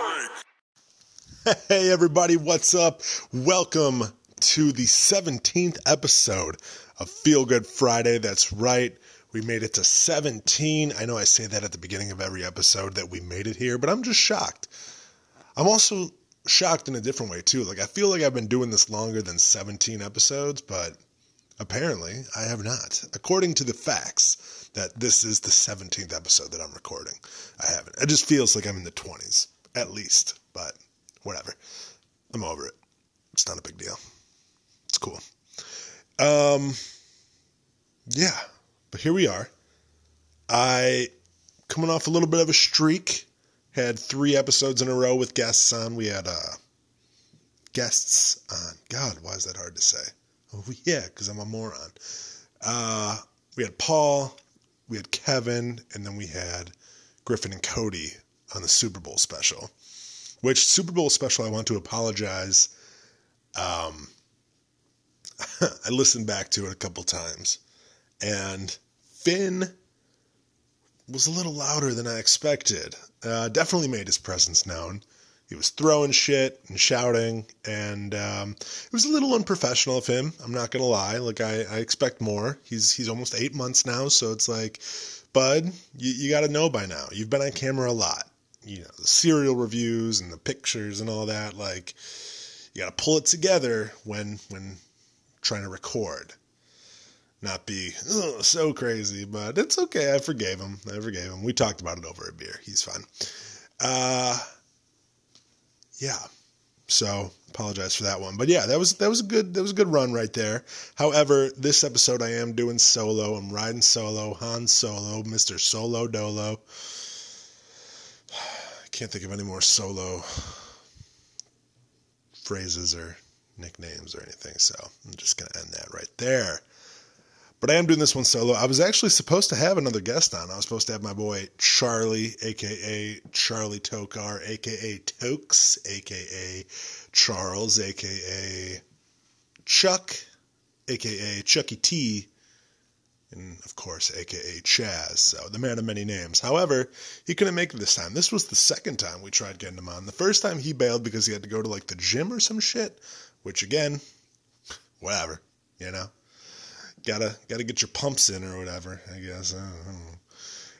Hey, everybody, what's up? Welcome to the 17th episode of Feel Good Friday. That's right. We made it to 17. I know I say that at the beginning of every episode that we made it here, but I'm just shocked. I'm also shocked in a different way, too. Like, I feel like I've been doing this longer than 17 episodes, but apparently I have not. According to the facts, that this is the 17th episode that I'm recording. I haven't. It just feels like I'm in the 20s, at least, but whatever. I'm over it. It's not a big deal. It's cool. Um, yeah, but here we are. I coming off a little bit of a streak. Had three episodes in a row with guests on. We had uh, guests on. God, why is that hard to say? Oh yeah, because I'm a moron. Uh, we had Paul, we had Kevin, and then we had Griffin and Cody on the Super Bowl special. Which Super Bowl special, I want to apologize. Um, I listened back to it a couple times, and Finn was a little louder than I expected. Uh, definitely made his presence known. He was throwing shit and shouting, and um, it was a little unprofessional of him. I'm not gonna lie. Like I, I expect more. He's he's almost eight months now, so it's like, bud, you, you got to know by now. You've been on camera a lot. You know the serial reviews and the pictures and all that. Like you got to pull it together when when trying to record. Not be so crazy, but it's okay. I forgave him. I forgave him. We talked about it over a beer. He's fine. Uh, yeah. So apologize for that one, but yeah, that was that was a good that was a good run right there. However, this episode I am doing solo. I'm riding solo, Han Solo, Mister Solo Dolo. Can't think of any more solo phrases or nicknames or anything, so I'm just gonna end that right there. But I am doing this one solo. I was actually supposed to have another guest on. I was supposed to have my boy Charlie, aka Charlie Tokar, aka Tokes, aka Charles, aka Chuck, aka Chucky T, and of course, aka Chaz. So the man of many names. However, he couldn't make it this time. This was the second time we tried getting him on. The first time he bailed because he had to go to like the gym or some shit, which again, whatever, you know gotta gotta get your pumps in or whatever. I guess. I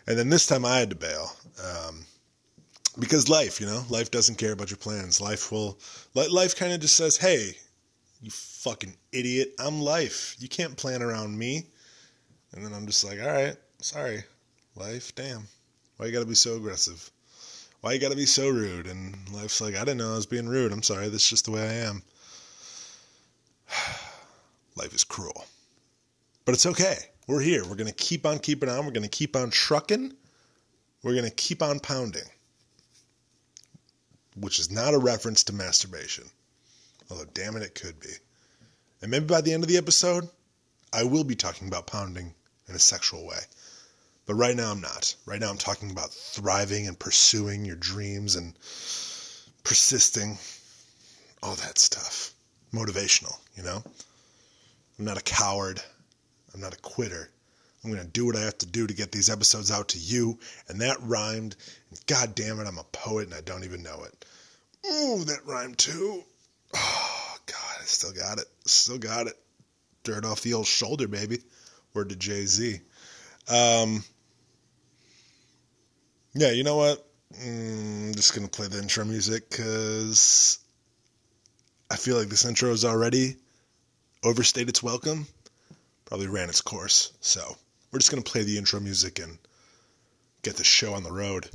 and then this time I had to bail um, because life, you know, life doesn't care about your plans. Life will, life kind of just says, "Hey, you fucking idiot, I'm life. You can't plan around me." And then I'm just like, "All right, sorry, life. Damn, why you gotta be so aggressive? Why you gotta be so rude?" And life's like, "I didn't know I was being rude. I'm sorry. That's just the way I am." life is cruel. But it's okay. We're here. We're to keep on keeping on. We're to keep on trucking. We're to keep on pounding. Which is not a reference to masturbation. Although, damn it, it could be. And maybe by the end of the episode, I will be talking about pounding in a sexual way. But right now, I'm not. Right now, I'm talking about thriving and pursuing your dreams and persisting. All that stuff. Motivational, you know? I'm not a coward. I'm not a quitter. I'm going to do what I have to do to get these episodes out to you. And that rhymed. And God damn it, I'm a poet and I don't even know it. Ooh, that rhymed too. Oh, God, I still got it. Still got it. Dirt off the old shoulder, baby. Word to Jay Z. Um, yeah, you know what? Mm, I'm just going to play the intro music because I feel like this intro is already overstayed its welcome probably ran its course. So we're just going to play the intro music and get the show on the road.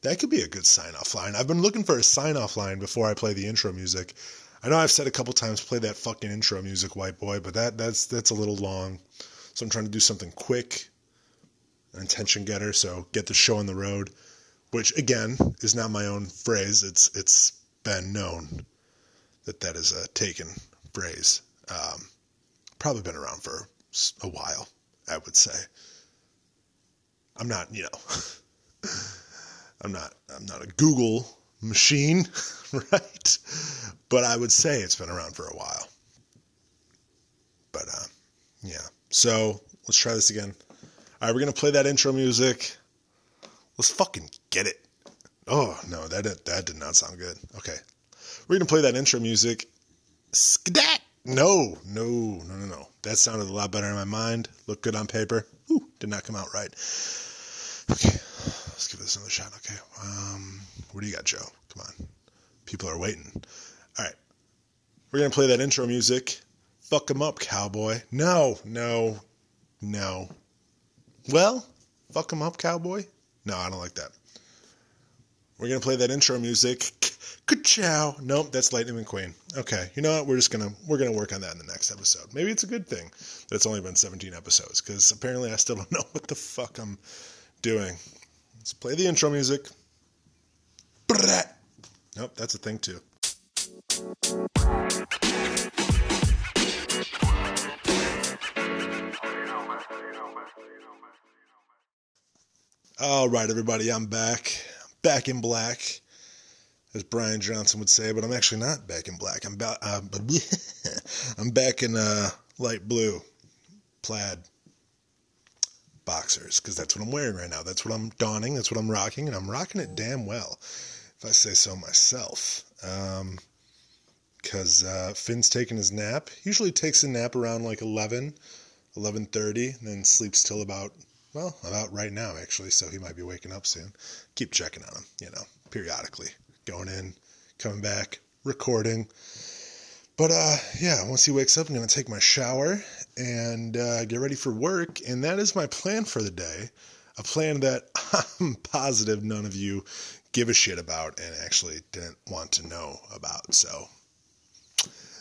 That could be a good sign off line. I've been looking for a sign off line before I play the intro music. I know I've said a couple times play that fucking intro music, white boy, but that that's that's a little long. So I'm trying to do something quick, an attention getter, so get the show on the road, which again is not my own phrase. It's it's been known that that is a taken phrase. Um, probably been around for a while, I would say. I'm not, you know, I'm not, I'm not a Google machine, right? But I would say it's been around for a while. But uh, yeah, so let's try this again. All right, we're gonna play that intro music. Let's fucking get it. Oh no, that did, that did not sound good. Okay, we're gonna play that intro music. Skedat. No, no, no, no, no. That sounded a lot better in my mind. Looked good on paper. Ooh, did not come out right. Okay, let's give this another shot. Okay, um, what do you got, Joe? Come on, people are waiting. All right, we're gonna play that intro music. Fuck 'em up, cowboy. No, no, no. Well, fuck him up, cowboy. No, I don't like that. We're gonna play that intro music. Ka-chow. Nope, that's Lightning McQueen. Okay, you know what? We're just gonna we're gonna work on that in the next episode. Maybe it's a good thing that it's only been 17 episodes because apparently I still don't know what the fuck I'm doing. Let's play the intro music. Nope, that's a thing too. All right, everybody, I'm back. Back in black, as Brian Johnson would say, but I'm actually not back in black. I'm ba- uh, I'm back in uh, light blue, plaid boxers, because that's what I'm wearing right now. That's what I'm donning. That's what I'm rocking, and I'm rocking it damn well, if I say so myself. Um, because uh, Finn's taking his nap. He Usually takes a nap around like 11, 11.30, and then sleeps till about well, about right now, actually, so he might be waking up soon. Keep checking on him, you know, periodically. Going in, coming back, recording. But uh, yeah, once he wakes up, I'm going to take my shower and uh, get ready for work. And that is my plan for the day. A plan that I'm positive none of you give a shit about and actually didn't want to know about. So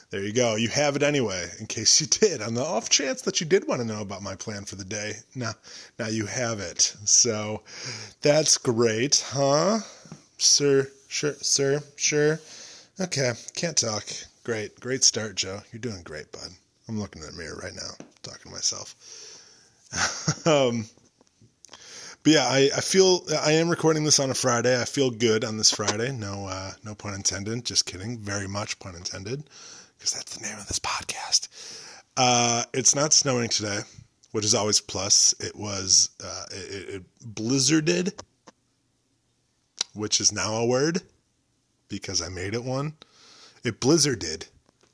there you go. You have it anyway, in case you did. On the off chance that you did want to know about my plan for the day, now, now you have it. So that's great, huh? Sir, sure, sir, sure. Okay, can't talk. Great, great start, Joe. You're doing great, bud. I'm looking in the mirror right now, talking to myself. um, but yeah, I, I feel I am recording this on a Friday. I feel good on this Friday. No, uh, no pun intended. Just kidding. Very much pun intended because that's the name of this podcast. Uh, it's not snowing today, which is always plus. It was uh, it, it blizzarded, which is now a word because I made it one. It blizzarded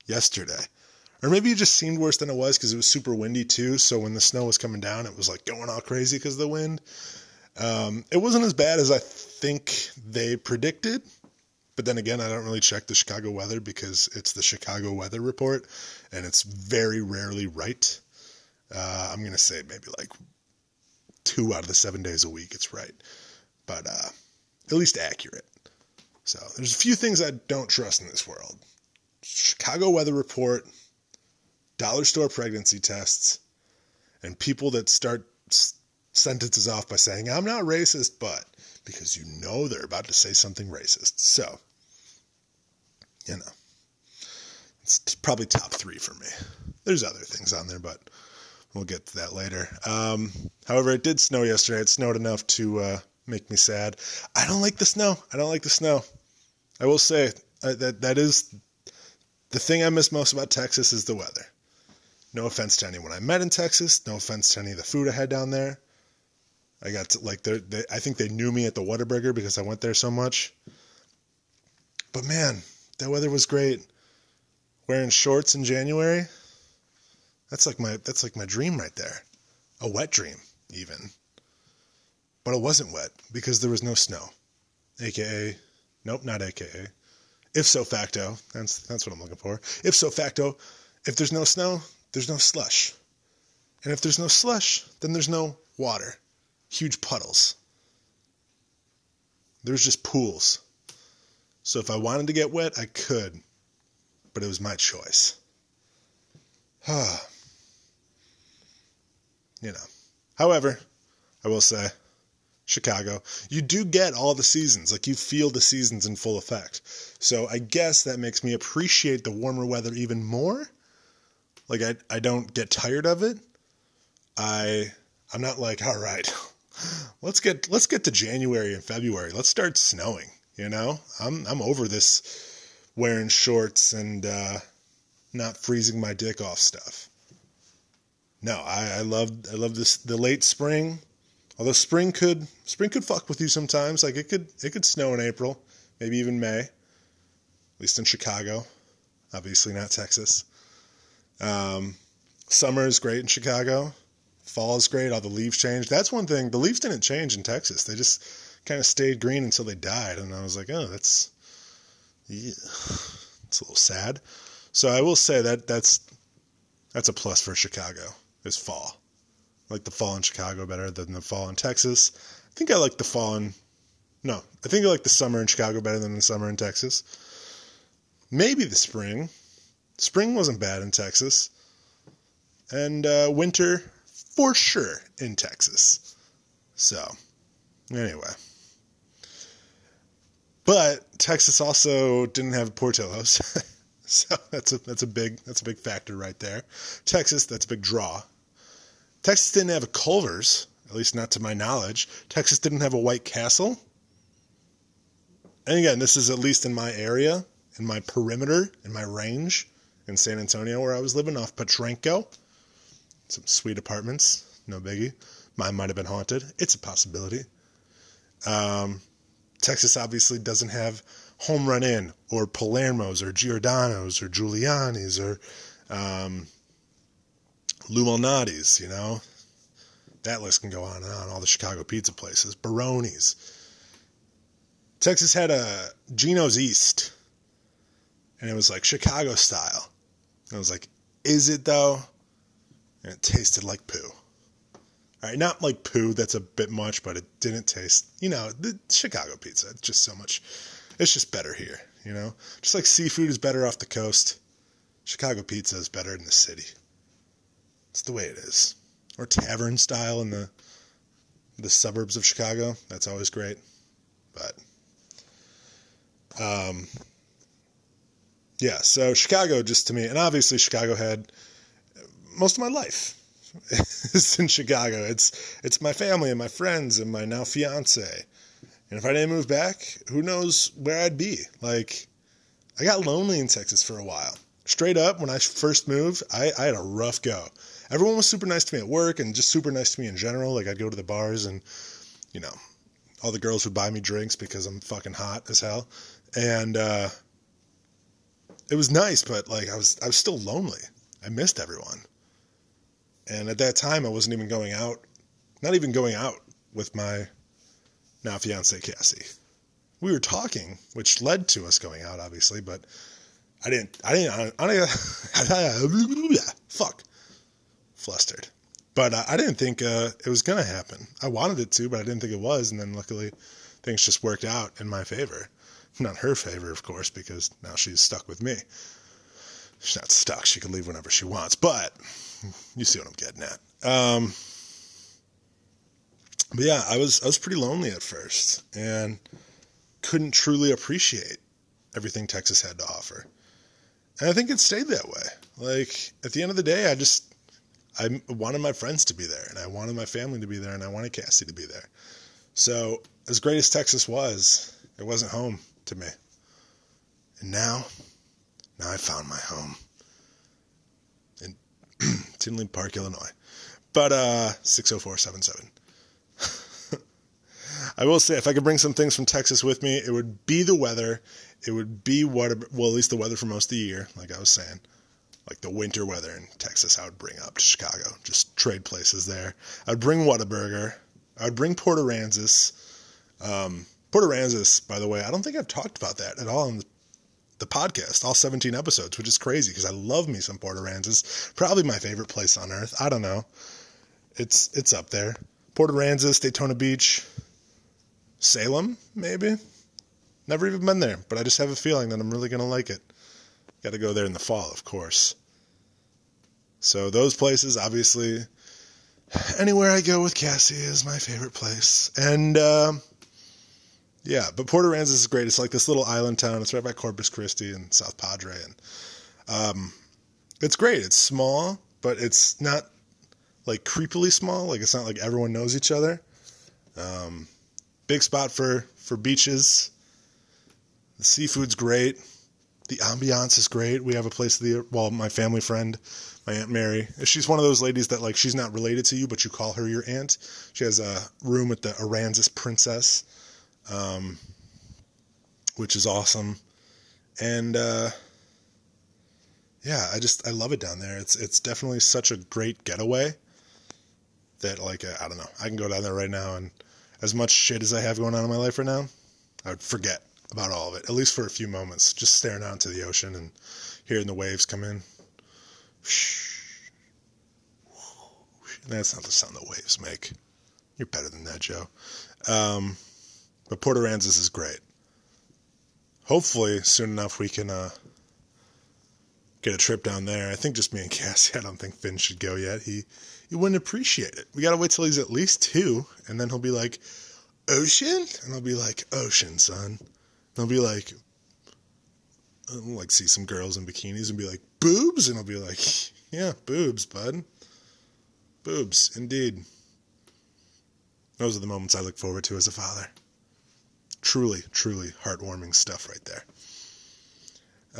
yesterday. Or maybe it just seemed worse than it was because it was super windy too. So when the snow was coming down, it was like going all crazy because of the wind. Um, it wasn't as bad as I think they predicted. But then again, I don't really check the Chicago weather because it's the Chicago weather report and it's very rarely right. Uh, I'm going to say maybe like two out of the seven days a week it's right, but uh, at least accurate. So there's a few things I don't trust in this world Chicago weather report, dollar store pregnancy tests, and people that start sentences off by saying, I'm not racist, but because you know they're about to say something racist. So, you know, it's probably top three for me. There's other things on there, but we'll get to that later. Um, however, it did snow yesterday. It snowed enough to uh, make me sad. I don't like the snow. I don't like the snow. I will say uh, that that is the thing I miss most about Texas is the weather. No offense to anyone I met in Texas. No offense to any of the food I had down there. I got to, like they I think they knew me at the Whataburger because I went there so much. But man, that weather was great. Wearing shorts in January, that's like my that's like my dream right there. A wet dream even. But it wasn't wet because there was no snow. AKA nope, not AKA. If so facto, that's that's what I'm looking for. If so facto, if there's no snow, there's no slush. And if there's no slush, then there's no water huge puddles. There's just pools. So if I wanted to get wet, I could, but it was my choice. you know. However, I will say, Chicago, you do get all the seasons. Like you feel the seasons in full effect. So I guess that makes me appreciate the warmer weather even more. Like I, I don't get tired of it. I I'm not like, all right, let's get let's get to January and February. Let's start snowing. You know, I'm I'm over this wearing shorts and uh, not freezing my dick off stuff. No, I, I love I love this the late spring. Although spring could spring could fuck with you sometimes. Like it could it could snow in April, maybe even May. At least in Chicago, obviously not Texas. Um, summer is great in Chicago. Fall is great. All the leaves change. That's one thing. The leaves didn't change in Texas. They just kind of stayed green until they died. And I was like, oh, that's yeah, it's a little sad. So I will say that that's that's a plus for Chicago. Is fall. I like the fall in Chicago better than the fall in Texas. I think I like the fall in no, I think I like the summer in Chicago better than the summer in Texas. Maybe the spring. Spring wasn't bad in Texas. And uh, winter, for sure, in Texas. So, anyway. But Texas also didn't have Portillo's. so that's a that's a big that's a big factor right there. Texas, that's a big draw. Texas didn't have a Culver's, at least not to my knowledge. Texas didn't have a White Castle. And again, this is at least in my area, in my perimeter, in my range in San Antonio where I was living off Potranco. Some sweet apartments, no biggie. Mine might have been haunted. It's a possibility. Um, Texas obviously doesn't have Home Run Inn or Palermo's or Giordano's or Giuliani's or um, Lou Malnati's, you know. That list can go on and on. All the Chicago pizza places, Baroni's. Texas had a Gino's East, and it was like Chicago style. I was like, is it though? And it tasted like poo. All right, not like poo, that's a bit much, but it didn't taste, you know, the Chicago pizza. It's just so much, it's just better here, you know? Just like seafood is better off the coast, Chicago pizza is better in the city. It's the way it is. Or tavern style in the the suburbs of Chicago. That's always great. But um yeah, so Chicago just to me and obviously Chicago had most of my life is in Chicago. It's it's my family and my friends and my now fiance. And if I didn't move back, who knows where I'd be? Like I got lonely in Texas for a while. Straight up, when I first moved, I, I had a rough go everyone was super nice to me at work and just super nice to me in general. Like I'd go to the bars and, you know, all the girls would buy me drinks because I'm fucking hot as hell. And uh, it was nice, but like I was I was still lonely. I missed everyone. And at that time I wasn't even going out, not even going out with my now fiance Cassie. We were talking, which led to us going out, obviously, but I didn't I didn't I didn't fuck flustered. But uh, I didn't think uh, it was going to happen. I wanted it to, but I didn't think it was. And then luckily, things just worked out in my favor. Not her favor, of course, because now she's stuck with me. She's not stuck. She can leave whenever she wants. But you see what I'm getting at. Um, but yeah, I was I was pretty lonely at first and couldn't truly appreciate everything Texas had to offer. And I think it stayed that way. Like at the end of the day, I just I wanted my friends to be there, and I wanted my family to be there, and I wanted Cassie to be there. So, as great as Texas was, it wasn't home to me. And now, now I found my home in Tinley Park, Illinois. But uh, 60477. I will say, if I could bring some things from Texas with me, it would be the weather. It would be what, well, at least the weather for most of the year, like I was saying like the winter weather in Texas, I would bring up to Chicago, just trade places there. I'd bring Whataburger. I'd bring Port Aransas. Um, Port Aransas, by the way, I don't think I've talked about that at all in the, the podcast, all 17 episodes, which is crazy because I love me some Port Aransas. Probably my favorite place on earth. I don't know. It's it's up there. Port Aransas, Daytona Beach, Salem, maybe. Never even been there, but I just have a feeling that I'm really gonna like it. Got to go there in the fall, of course. So those places, obviously, anywhere I go with Cassie is my favorite place. And uh, yeah, but Port Aransas is great. It's like this little island town. It's right by Corpus Christi and South Padre, and um, it's great. It's small, but it's not like creepily small. Like it's not like everyone knows each other. Um, big spot for for beaches. The seafood's great The ambiance is great. We have a place the well, my family friend, my aunt Mary. She's one of those ladies that like she's not related to you, but you call her your aunt. She has a room at the Aransas Princess, um, which is awesome, and uh, yeah, I just I love it down there. It's it's definitely such a great getaway that like I don't know, I can go down there right now and as much shit as I have going on in my life right now, I would forget about all of it, at least for a few moments, just staring out into the ocean and hearing the waves come in. That's not the sound the waves make. You're better than that, Joe. Um, but Port Aransas is great. Hopefully, soon enough, we can uh, get a trip down there. I think just me and Cassie. I don't think Finn should go yet. He he wouldn't appreciate it. We gotta wait till he's at least two, and then he'll be like, "Ocean," and I'll be like, "Ocean, son." And I'll be like, I'll like see some girls in bikinis and be like, "Boobs," and I'll be like, "Yeah, boobs, bud. Boobs, indeed." Those are the moments I look forward to as a father. Truly, truly heartwarming stuff right there.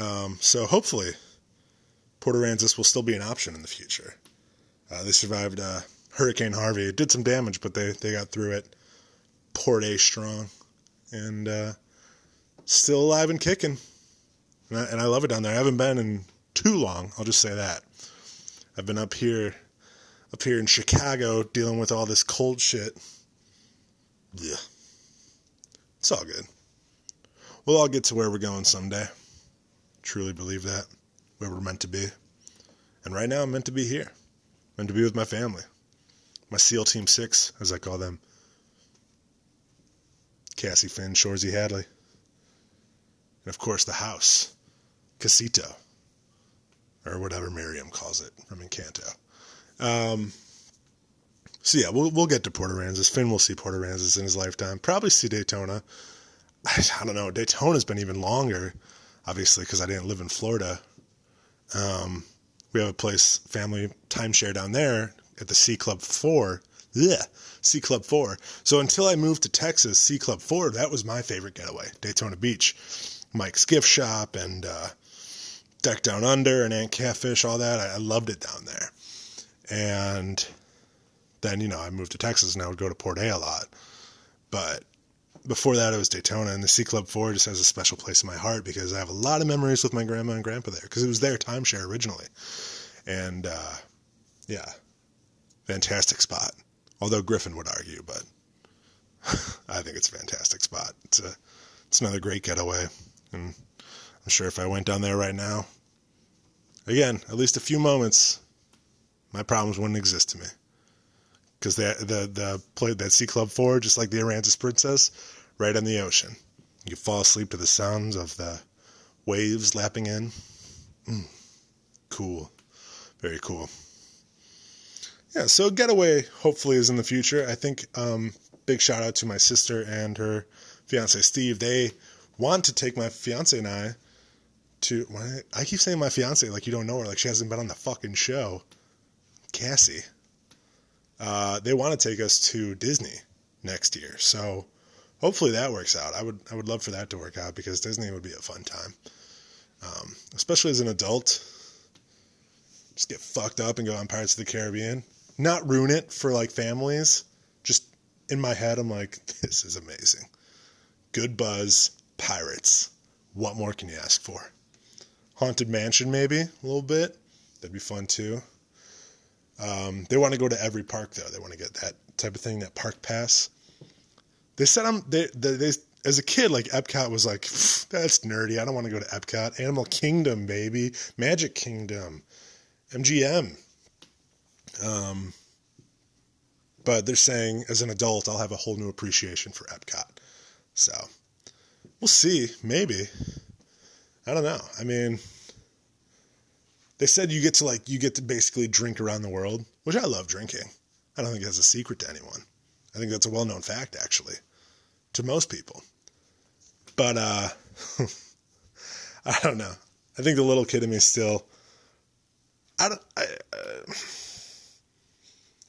Um, so hopefully, Port Aransas will still be an option in the future. Uh, they survived uh, Hurricane Harvey. It did some damage, but they, they got through it. Port A strong. And uh, still alive and kicking. And I, and I love it down there. I haven't been in too long, I'll just say that. I've been up here up here in Chicago dealing with all this cold shit. Yeah. It's all good. We'll all get to where we're going someday. Truly believe that. Where we're meant to be. And right now I'm meant to be here and to be with my family. My SEAL Team 6, as I call them. Cassie Finn, Shorzy Hadley. And of course, the house, Casito, or whatever Miriam calls it from Encanto. Um, so yeah, we'll we'll get to Port Aransas. Finn will see Port Aransas in his lifetime. Probably see Daytona. I, I don't know. Daytona's been even longer, obviously, because I didn't live in Florida. Um, we have a place, family timeshare down there at the Sea Club 4. Yeah, Sea Club 4. So until I moved to Texas, Sea Club 4, that was my favorite getaway, Daytona Beach. Mike's gift shop and uh, Deck Down Under and Aunt Catfish, all that. I, I loved it down there. And then, you know, I moved to Texas and I would go to Port A a lot. But before that, it was Daytona, and the Sea Club 4 just has a special place in my heart because I have a lot of memories with my grandma and grandpa there because it was their timeshare originally. And uh, yeah, fantastic spot. Although Griffin would argue, but I think it's a fantastic spot. It's a it's another great getaway, and I'm sure if I went down there right now, again, at least a few moments, my problems wouldn't exist to me because the the the play that Sea Club Four, just like the Aransas Princess, right on the ocean. You fall asleep to the sounds of the waves lapping in. Mm, cool, very cool. Yeah, so getaway hopefully is in the future. I think um, big shout out to my sister and her fiance Steve. They want to take my fiance and I to. I keep saying my fiance like you don't know her, like she hasn't been on the fucking show. Cassie uh, they want to take us to Disney next year. So hopefully that works out. I would I would love for that to work out because Disney would be a fun time, um, especially as an adult. Just get fucked up and go on Pirates of the Caribbean. Not ruin it for like families. Just in my head, I'm like, this is amazing. Good buzz, pirates. What more can you ask for? Haunted Mansion, maybe a little bit. That'd be fun too. Um, they want to go to every park though. They want to get that type of thing, that park pass. They said I'm they, they, they as a kid like Epcot was like that's nerdy. I don't want to go to Epcot. Animal Kingdom, baby, Magic Kingdom, MGM. Um, but they're saying as an adult I'll have a whole new appreciation for Epcot. So we'll see. Maybe I don't know. I mean they said you get to like you get to basically drink around the world, which I love drinking. I don't think that's a secret to anyone. I think that's a well-known fact actually to most people. But uh I don't know. I think the little kid in me still I don't I, uh,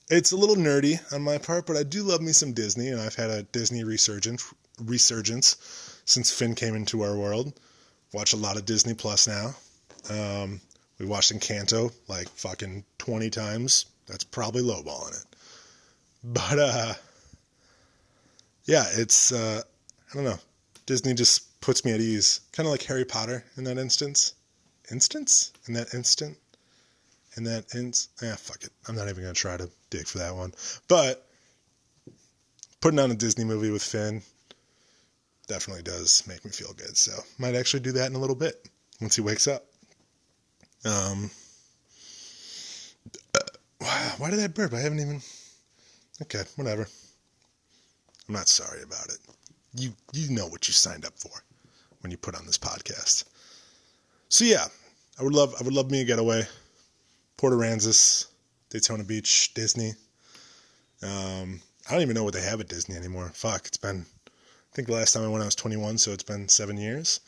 it's a little nerdy on my part, but I do love me some Disney, and I've had a Disney resurgence resurgence since Finn came into our world Watch a lot of Disney Plus now. Um, we watched Encanto like fucking 20 times. That's probably lowballing it. But, uh, yeah, it's, uh, I don't know. Disney just puts me at ease. Kind of like Harry Potter in that instance. Instance? In that instant? In that ins? Yeah, fuck it. I'm not even going to try to dig for that one. But putting on a Disney movie with Finn definitely does make me feel good. So might actually do that in a little bit once he wakes up. Um, uh, why did I burp? I haven't even. Okay, whatever. I'm not sorry about it. You you know what you signed up for when you put on this podcast. So yeah, I would love I would love me a getaway. Port Aransas, Daytona Beach, Disney. Um, I don't even know what they have at Disney anymore. Fuck, it's been I think the last time I went I was 21, so it's been seven years.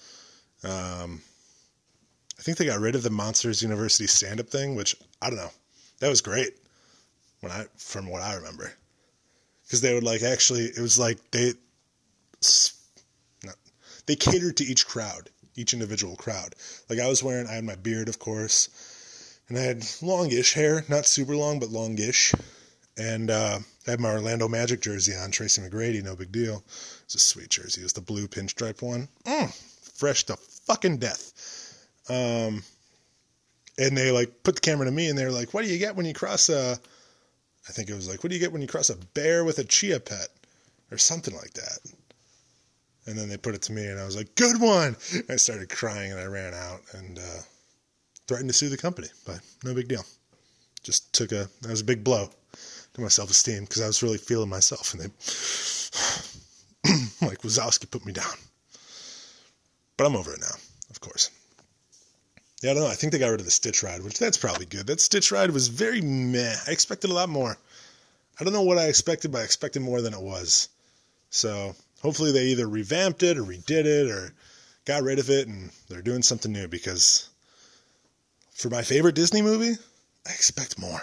Um, think they got rid of the Monsters University stand-up thing, which I don't know. That was great when I, from what I remember, because they would like actually, it was like they, they catered to each crowd, each individual crowd. Like I was wearing, I had my beard, of course, and I had longish hair, not super long, but longish, and uh, I had my Orlando Magic jersey on, Tracy McGrady, no big deal. It's a sweet jersey. It was the blue pinstripe one. Mm, fresh to fucking death. Um, and they like put the camera to me and they're like, what do you get when you cross a, I think it was like, what do you get when you cross a bear with a chia pet or something like that? And then they put it to me and I was like, good one. And I started crying and I ran out and, uh, threatened to sue the company, but no big deal. Just took a, that was a big blow to my self esteem because I was really feeling myself and they, like Wazowski put me down. But I'm over it now, of course. Yeah, I don't know. I think they got rid of the Stitch ride, which that's probably good. That Stitch ride was very meh. I expected a lot more. I don't know what I expected, but I expected more than it was. So hopefully they either revamped it or redid it or got rid of it and they're doing something new because for my favorite Disney movie, I expect more.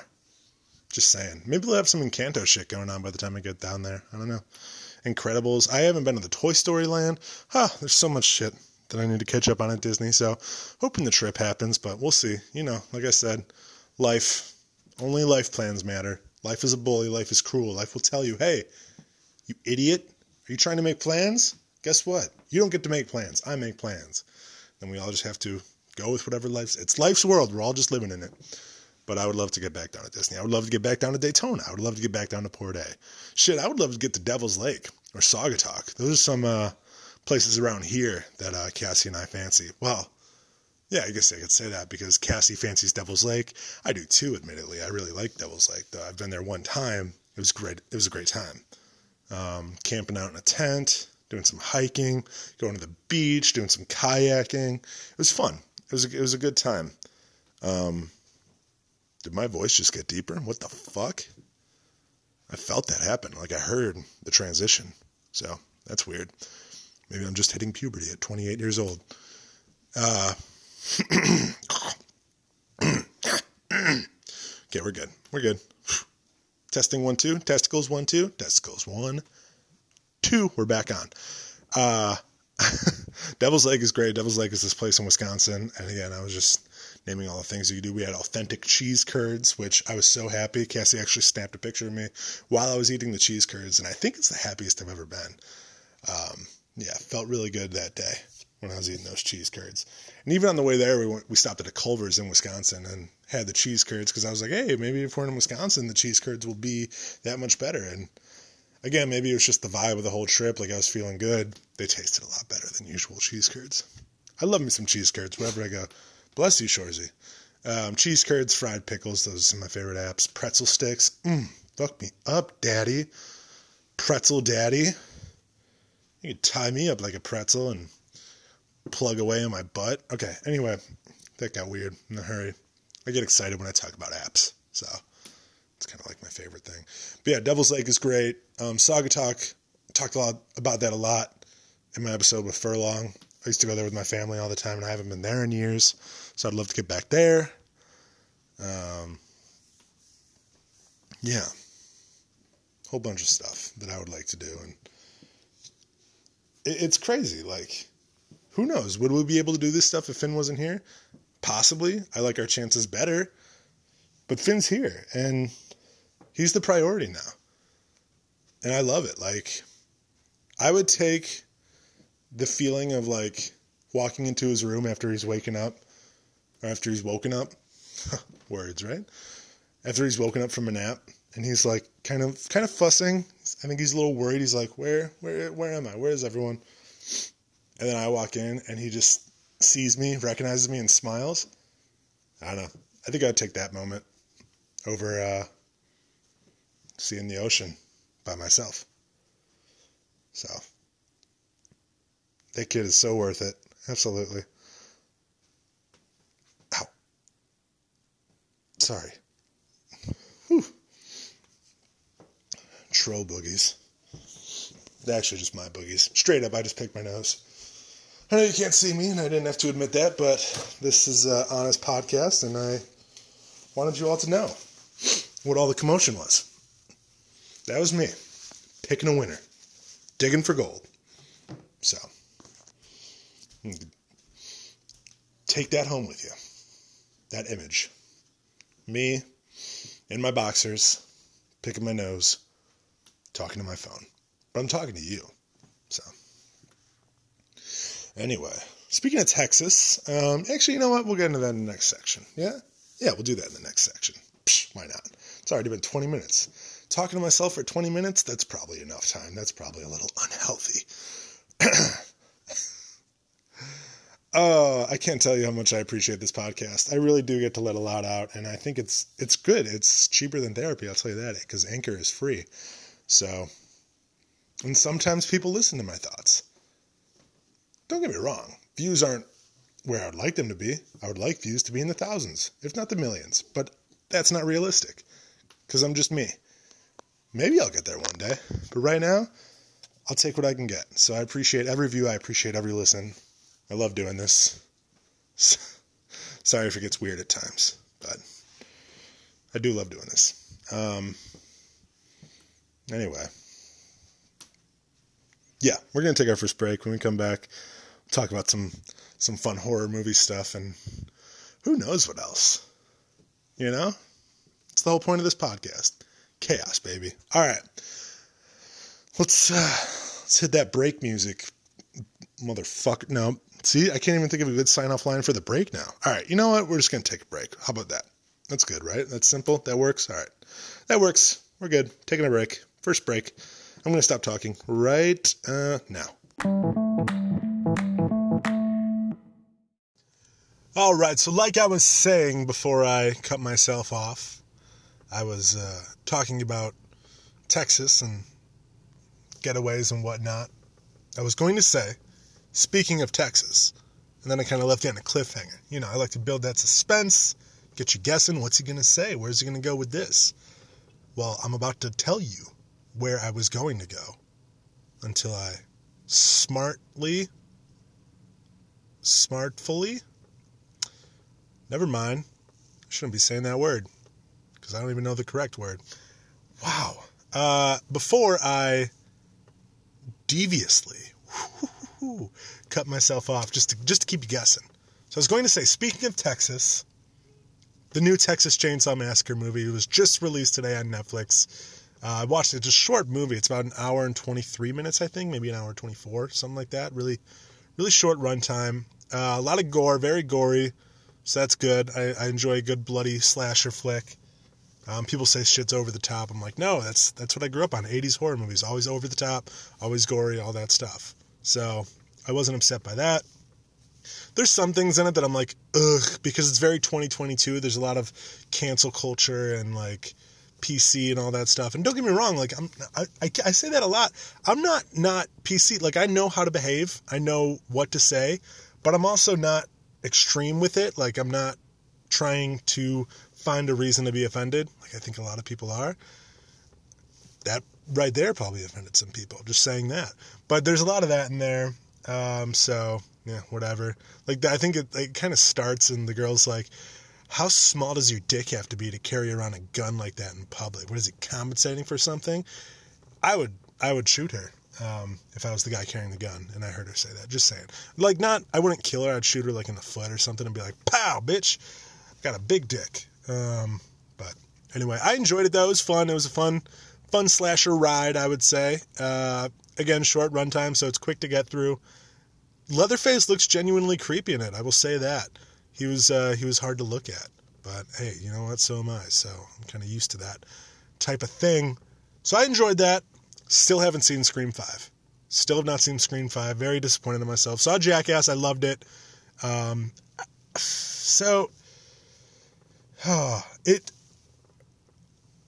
Just saying. Maybe they'll have some Encanto shit going on by the time I get down there. I don't know. Incredibles. I haven't been to the Toy Story land. Huh, there's so much shit that I need to catch up on at Disney. So, hoping the trip happens, but we'll see. You know, like I said, life, only life plans matter. Life is a bully. Life is cruel. Life will tell you, hey, you idiot, are you trying to make plans? Guess what? You don't get to make plans. I make plans. And we all just have to go with whatever life's. It's life's world. We're all just living in it. But I would love to get back down to Disney. I would love to get back down to Daytona. I would love to get back down to Port A. Shit, I would love to get to Devil's Lake or Saugatuck. Those are some uh, places around here that uh, Cassie and I fancy. Well, yeah, I guess I could say that because Cassie fancies Devil's Lake. I do too, admittedly. I really like Devil's Lake, though. I've been there one time. It was great. It was a great time. Um, camping out in a tent, doing some hiking, going to the beach, doing some kayaking. It was fun. It was a, it was a good time. Um, did my voice just get deeper? What the fuck? I felt that happen. Like I heard the transition. So that's weird. Maybe I'm just hitting puberty at 28 years old. Uh, okay, we're good. We're good. Testing one, two. Testicles one, two. Testicles one, two. We're back on. Uh, Devil's Lake is great. Devil's Lake is this place in Wisconsin. And again, I was just naming all the things you could do. We had authentic cheese curds, which I was so happy. Cassie actually snapped a picture of me while I was eating the cheese curds, and I think it's the happiest I've ever been. Um, yeah, felt really good that day when I was eating those cheese curds. And even on the way there, we went, we stopped at a Culver's in Wisconsin and had the cheese curds because I was like, hey, maybe if we're in Wisconsin, the cheese curds will be that much better. And again, maybe it was just the vibe of the whole trip. Like I was feeling good. They tasted a lot better than usual cheese curds. I love me some cheese curds wherever I go. Bless you, Shorzy. Um, cheese curds, fried pickles, those are some of my favorite apps. Pretzel sticks, mm, fuck me up, daddy. Pretzel daddy. You could tie me up like a pretzel and plug away in my butt. Okay, anyway, that got weird in a hurry. I get excited when I talk about apps, so it's kind of like my favorite thing. But yeah, Devil's Lake is great. Um, Saugatuck, talked a lot about that a lot in my episode with Furlong. I used to go there with my family all the time, and I haven't been there in years. So I'd love to get back there. Um, yeah, whole bunch of stuff that I would like to do, and it's crazy. Like who knows? Would we be able to do this stuff if Finn wasn't here? Possibly. I like our chances better. But Finn's here and he's the priority now. And I love it. Like, I would take the feeling of like walking into his room after he's waking up or after he's woken up. Words, right? After he's woken up from a nap and he's like kind of kind of fussing. I think he's a little worried. He's like, "Where where where am I? Where is everyone?" And then I walk in and he just sees me, recognizes me and smiles. I don't know. I think I'd take that moment over uh, seeing the ocean by myself. So that kid is so worth it. Absolutely. Ow. Sorry. Troll boogies. They're actually just my boogies. Straight up, I just picked my nose. I know you can't see me, and I didn't have to admit that, but this is an honest podcast, and I wanted you all to know what all the commotion was. That was me, picking a winner, digging for gold. So, take that home with you. That image. Me in my boxers, picking my nose, talking to my phone. But I'm talking to you. So, anyway, speaking of Texas, um, actually, you know what? We'll get into that in the next section. Yeah? Yeah, we'll do that in the next section. Psh, why not? It's already been 20 minutes. Talking to myself for 20 minutes, that's probably enough time. That's probably a little unhealthy. Oh, I can't tell you how much I appreciate this podcast. I really do get to let a lot out, and I think it's it's good. It's cheaper than therapy, I'll tell you that, because Anchor is free. So, and sometimes people listen to my thoughts. Don't get me wrong, views aren't where I'd like them to be. I would like views to be in the thousands, if not the millions, but that's not realistic, because I'm just me. Maybe I'll get there one day, but right now, I'll take what I can get. So I appreciate every view. I appreciate every listen. I love doing this. Sorry if it gets weird at times, but I do love doing this. Um, anyway, yeah, we're gonna take our first break. When we come back, we'll talk about some some fun horror movie stuff and who knows what else. You know, it's the whole point of this podcast. Chaos, baby. All right, let's uh, let's hit that break music, motherfucker. No, See, I can't even think of a good sign off line for the break now. All right, you know what? We're just going to take a break. How about that? That's good, right? That's simple. That works. All right. That works. We're good. Taking a break. First break. I'm going to stop talking right uh, now. All right. So, like I was saying before I cut myself off, I was uh, talking about Texas and getaways and whatnot. I was going to say Speaking of Texas, and then I kind of left it on a cliffhanger. You know, I like to build that suspense, get you guessing what's he going to say? Where's he going to go with this? Well, I'm about to tell you where I was going to go until I smartly, smartfully, never mind. I shouldn't be saying that word because I don't even know the correct word. Wow. Uh, before I deviously, cut myself off just to, just to keep you guessing. So I was going to say, speaking of Texas, the new Texas Chainsaw Massacre movie was just released today on Netflix. Uh, I watched it. It's a short movie. It's about an hour and 23 minutes, I think, maybe an hour 24, something like that. Really, really short runtime. Uh, a lot of gore, very gory, so that's good. I, I enjoy a good bloody slasher flick. Um, people say shit's over the top. I'm like, no, that's that's what I grew up on. 80s horror movies, always over the top, always gory, all that stuff. So I wasn't upset by that. There's some things in it that I'm like, ugh, because it's very 2022. There's a lot of cancel culture and like PC and all that stuff. And don't get me wrong, like I'm, I, I, I say that a lot. I'm not not PC. Like I know how to behave. I know what to say, but I'm also not extreme with it. Like I'm not trying to find a reason to be offended. Like I think a lot of people are. That right there probably offended some people. Just saying that. But there's a lot of that in there. Um, so yeah, whatever. Like I think it, it kind of starts and the girl's like, "How small does your dick have to be to carry around a gun like that in public? What is it compensating for something?" I would I would shoot her. Um, if I was the guy carrying the gun and I heard her say that, just saying. Like, not, I wouldn't kill her. I'd shoot her like in the foot or something and be like, "Pow, bitch! Got a big dick." Um, but anyway, I enjoyed it though. It was fun. It was a fun, fun slasher ride. I would say. Uh, again, short runtime, so it's quick to get through. Leatherface looks genuinely creepy in it. I will say that. He was uh, he was hard to look at, but hey, you know what? So am I. So I'm kind of used to that type of thing. So I enjoyed that. Still haven't seen Scream Five. Still have not seen Scream Five. Very disappointed in myself. Saw Jackass. I loved it. Um, so oh, it.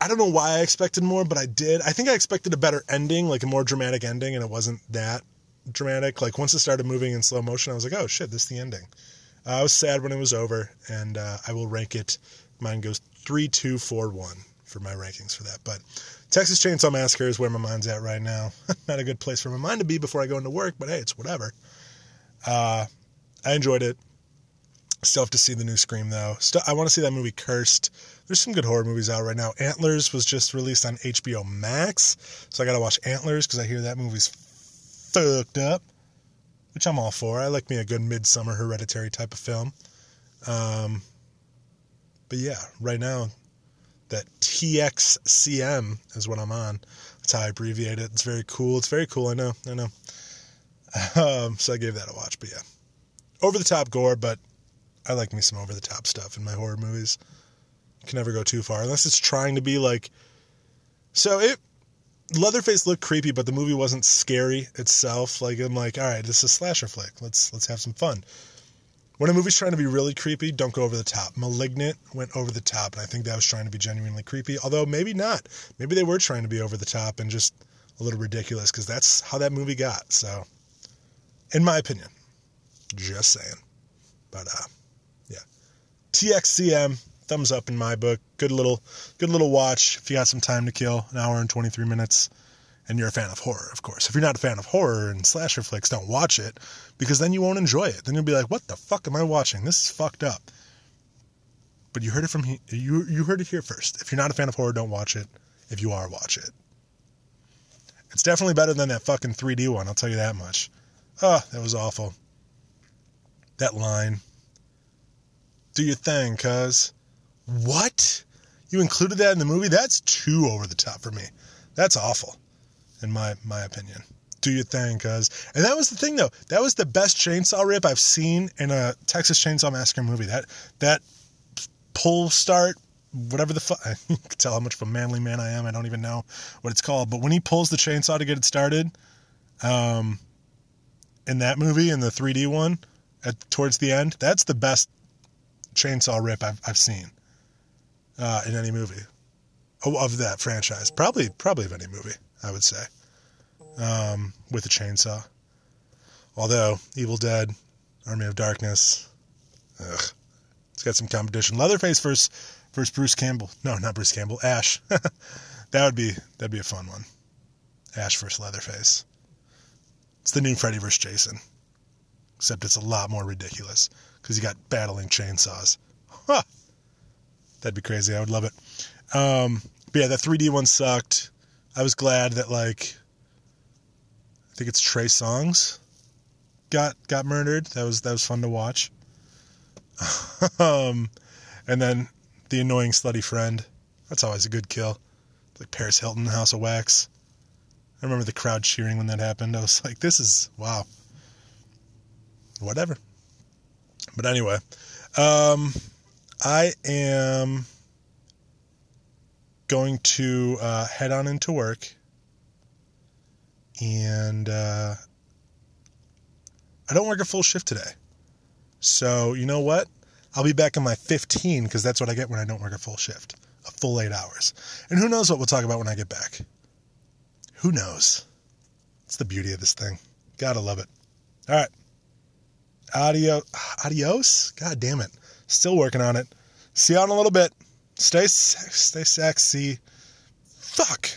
I don't know why I expected more, but I did. I think I expected a better ending, like a more dramatic ending, and it wasn't that dramatic. Like once it started moving in slow motion, I was like, oh shit, this is the ending. Uh, I was sad when it was over, and uh, I will rank it. Mine goes three, two, four, one for my rankings for that. But Texas Chainsaw Massacre is where my mind's at right now. Not a good place for my mind to be before I go into work, but hey, it's whatever. Uh, I enjoyed it. Still have to see the new Scream though. Still, I want to see that movie Cursed. There's some good horror movies out right now. Antlers was just released on HBO Max, so I got to watch Antlers because I hear that movie's fucked up, which I'm all for. I like me a good Midsommar hereditary type of film. Um, but yeah, right now, that TXCM is what I'm on. That's how I abbreviate it. It's very cool. It's very cool. I know. I know. Um, so I gave that a watch. But yeah, over the top gore, but I like me some over the top stuff in my horror movies. can never go too far unless it's trying to be like. So it Leatherface looked creepy, but the movie wasn't scary itself. Like I'm like, all right, this is a slasher flick. Let's let's have some fun. When a movie's trying to be really creepy, don't go over the top. Malignant went over the top, and I think that was trying to be genuinely creepy. Although maybe not. Maybe they were trying to be over the top and just a little ridiculous because that's how that movie got. So, in my opinion, just saying. But uh, yeah, TXCM thumbs up in my book. Good little, good little watch if you got some time to kill, an hour and 23 minutes, and you're a fan of horror, of course. If you're not a fan of horror and slasher flicks, don't watch it because then you won't enjoy it. Then you'll be like, "What the fuck am I watching? This is fucked up." But you heard it from he- you. You heard it here first. If you're not a fan of horror, don't watch it. If you are, watch it. It's definitely better than that fucking 3D one. I'll tell you that much. Oh, that was awful. That line. Do your thing, cuz. What? You included that in the movie? That's too over the top for me. That's awful, in my my opinion. Do your thing, cuz. And that was the thing, though. That was the best chainsaw rip I've seen in a Texas Chainsaw Massacre movie. That that pull start, whatever the fuck. you can tell how much of a manly man I am. I don't even know what it's called. But when he pulls the chainsaw to get it started, um, in that movie, in the 3D one, at towards the end, that's the best chainsaw rip I've I've seen uh, in any movie of that franchise. Probably, probably of any movie, I would say, um, with a chainsaw. Although Evil Dead, Army of Darkness, ugh, it's got some competition. Leatherface versus versus Bruce Campbell. No, not Bruce Campbell. Ash. that would be that'd be a fun one. Ash versus Leatherface. It's the new Freddy versus Jason, except it's a lot more ridiculous because you got battling chainsaws. Huh. That'd be crazy. I would love it. Um, but yeah, that 3D one sucked. I was glad that like I think it's Trey Songz got got murdered. That was that was fun to watch. um, and then the annoying slutty friend. That's always a good kill. Like Paris Hilton, House of Wax. I remember the crowd cheering when that happened. I was like, this is wow. Whatever. But anyway, um, I am going to uh, head on into work, and uh, I don't work a full shift today. So you know what? I'll be back in my 15 because that's what I get when I don't work a full shift, a full eight hours. And who knows what we'll talk about when I get back? Who knows? It's the beauty of this thing. Gotta love it. All right. Adio, adios. God damn it. Still working on it. See you in a little bit. Stay, stay sexy. Fuck.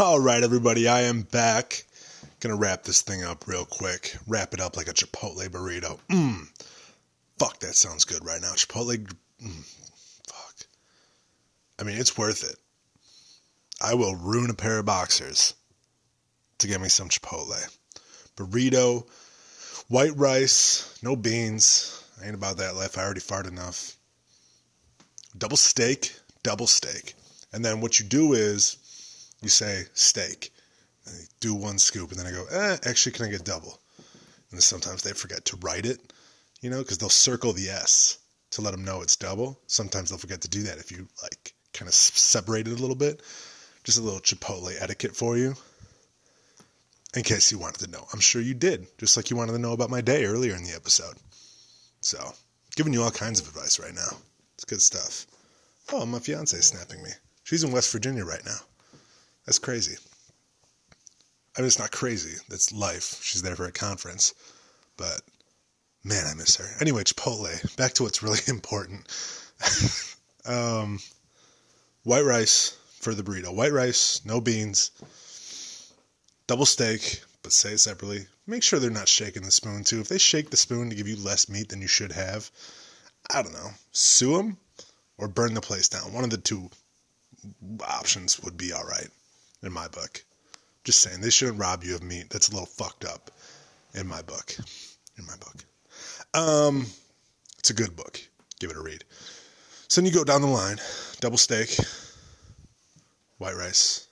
All right, everybody. I am back. Gonna wrap this thing up real quick. Wrap it up like a Chipotle burrito. Mmm. Fuck, that sounds good right now. Chipotle. Mm, fuck. I mean, it's worth it. I will ruin a pair of boxers to get me some Chipotle. Burrito, white rice, no beans. I ain't about that life. I already farted enough. Double steak, double steak. And then what you do is you say steak. And you do one scoop, and then I go, eh, actually, can I get double? And sometimes they forget to write it, you know, because they'll circle the S to let them know it's double. Sometimes they'll forget to do that if you like kind of separate it a little bit. Just a little Chipotle etiquette for you. In case you wanted to know. I'm sure you did, just like you wanted to know about my day earlier in the episode. So, giving you all kinds of advice right now. It's good stuff. Oh, my fiance is snapping me. She's in West Virginia right now. That's crazy. I mean, it's not crazy. That's life. She's there for a conference. But, man, I miss her. Anyway, Chipotle. Back to what's really important. um, white rice for the burrito. White rice, no beans, double steak, but say it separately. Make sure they're not shaking the spoon too. If they shake the spoon to give you less meat than you should have, I don't know, sue them or burn the place down. One of the two options would be all right in my book. Just saying, they shouldn't rob you of meat. That's a little fucked up in my book. In my book. Um, it's a good book. Give it a read. So then you go down the line, double steak, white rice,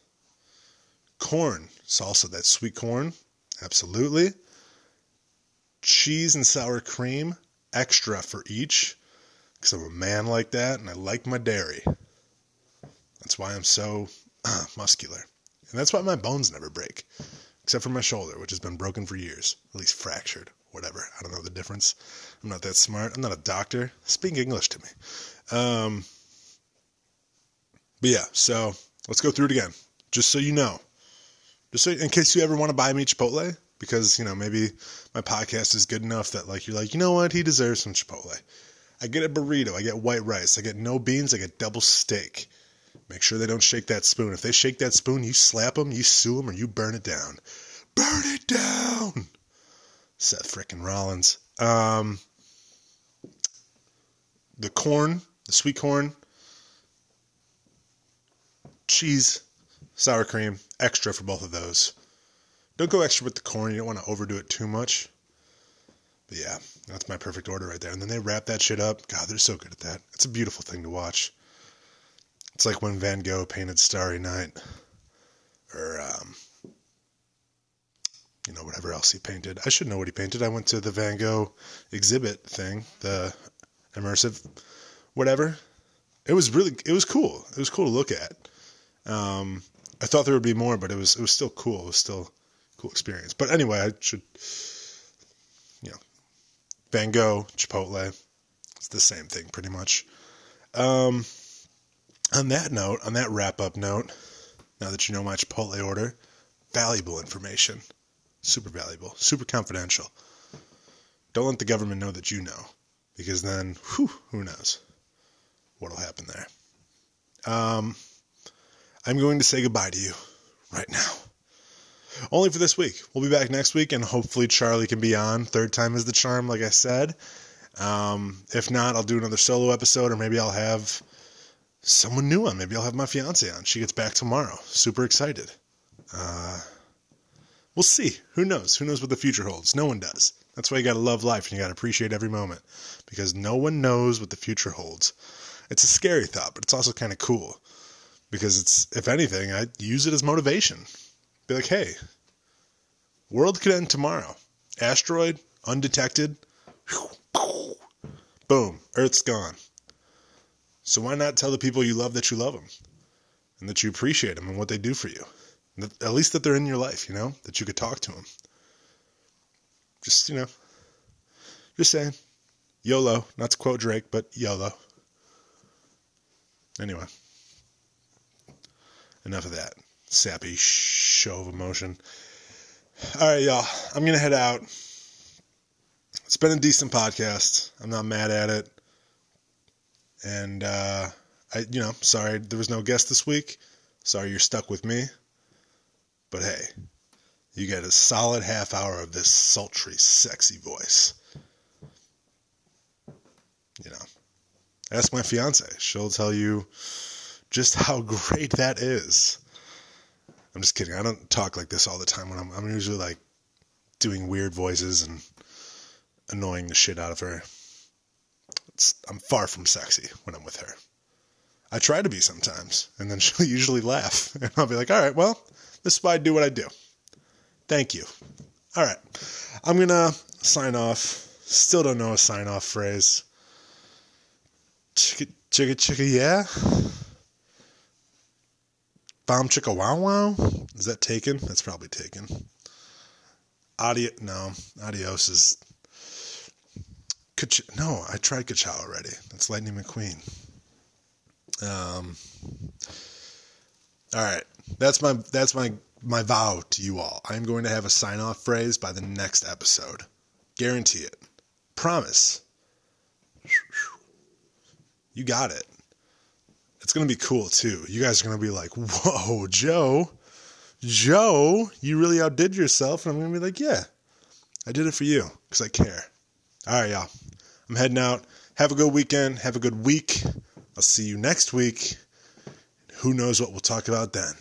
corn, salsa, that sweet corn, absolutely. Cheese and sour cream, extra for each, because I'm a man like that and I like my dairy. That's why I'm so uh, muscular. And that's why my bones never break, except for my shoulder, which has been broken for years, at least fractured, whatever. I don't know the difference. I'm not that smart. I'm not a doctor. Speak English to me. Um, but yeah, so let's go through it again, just so you know. Just so, in case you ever want to buy me Chipotle, because, you know, maybe my podcast is good enough that, like, you're like, you know what? He deserves some Chipotle. I get a burrito. I get white rice. I get no beans. I get double steak. Make sure they don't shake that spoon. If they shake that spoon, you slap them, you sue them, or you burn it down. Burn it down! Seth frickin' Rollins. Um, the corn, the sweet corn, cheese, sour cream, extra for both of those. Don't go extra with the corn. You don't want to overdo it too much. But yeah, that's my perfect order right there. And then they wrap that shit up. God, they're so good at that. It's a beautiful thing to watch. It's like when Van Gogh painted Starry Night, or um, you know whatever else he painted. I should know what he painted. I went to the Van Gogh exhibit thing, the immersive, whatever. It was really, it was cool. It was cool to look at. Um, I thought there would be more, but it was, it was still cool. It was still cool experience. But anyway, I should, you know, Van Gogh, Chipotle, it's the same thing pretty much. Um, on that note, on that wrap up note, now that you know my Chipotle order, valuable information. Super valuable, super confidential. Don't let the government know that you know, because then, whew, who knows what'll happen there. Um, I'm going to say goodbye to you right now. Only for this week. We'll be back next week, and hopefully Charlie can be on. Third time is the charm, like I said. Um, if not, I'll do another solo episode, or maybe I'll have someone new on. Maybe I'll have my fiance on. She gets back tomorrow. Super excited. Uh, we'll see. Who knows? Who knows what the future holds? No one does. That's why you got to love life and you got to appreciate every moment because no one knows what the future holds. It's a scary thought, but it's also kind of cool because it's, if anything, I use it as motivation. Be like, hey, world could end tomorrow. Asteroid, undetected. Boom, Earth's gone. So why not tell the people you love that you love them and that you appreciate them and what they do for you? That, at least that they're in your life, you know, that you could talk to them. Just, you know, just saying. YOLO. Not to quote Drake, but YOLO. Anyway, enough of that sappy show of emotion. All right, y'all. I'm going to head out. It's been a decent podcast. I'm not mad at it. And uh, I, you know, sorry there was no guest this week. Sorry you're stuck with me. But hey, you get a solid half hour of this sultry, sexy voice. You know, ask my fiance. She'll tell you just how great that is. I'm just kidding. I don't talk like this all the time when I'm I'm usually like doing weird voices and annoying the shit out of her. It's, I'm far from sexy when I'm with her. I try to be sometimes, and then she'll usually laugh, and I'll be like, "All right, well, this is why I do what I do. Thank you." All right, I'm gonna sign off. Still don't know a sign off phrase. Chicka chicka chicka yeah. Bomb chicka wow wow. Is that taken? That's probably taken. Adio no. Adios is. Kach- no, I tried Kachow already. That's Lightning McQueen. Um. All right, that's my that's my my vow to you all. I'm going to have a sign off phrase by the next episode. Guarantee it. Promise. You got it. It's going to be cool too. You guys are going to be like, whoa, Joe, Joe, you really outdid yourself. And I'm going to be like, yeah, I did it for you because I care. All right, y'all. I'm heading out. Have a good weekend. Have a good week. I'll see you next week. Who knows what we'll talk about then?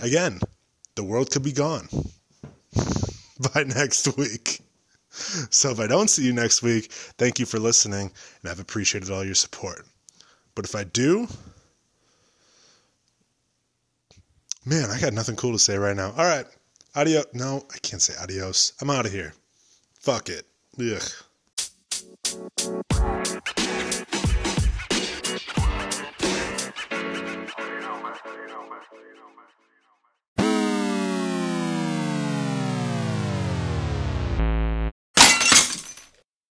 Again, the world could be gone by next week. So if I don't see you next week, thank you for listening, and I've appreciated all your support. But if I do, man, I got nothing cool to say right now. All right. Adios. No, I can't say adios. I'm out of here. Fuck it. Ugh.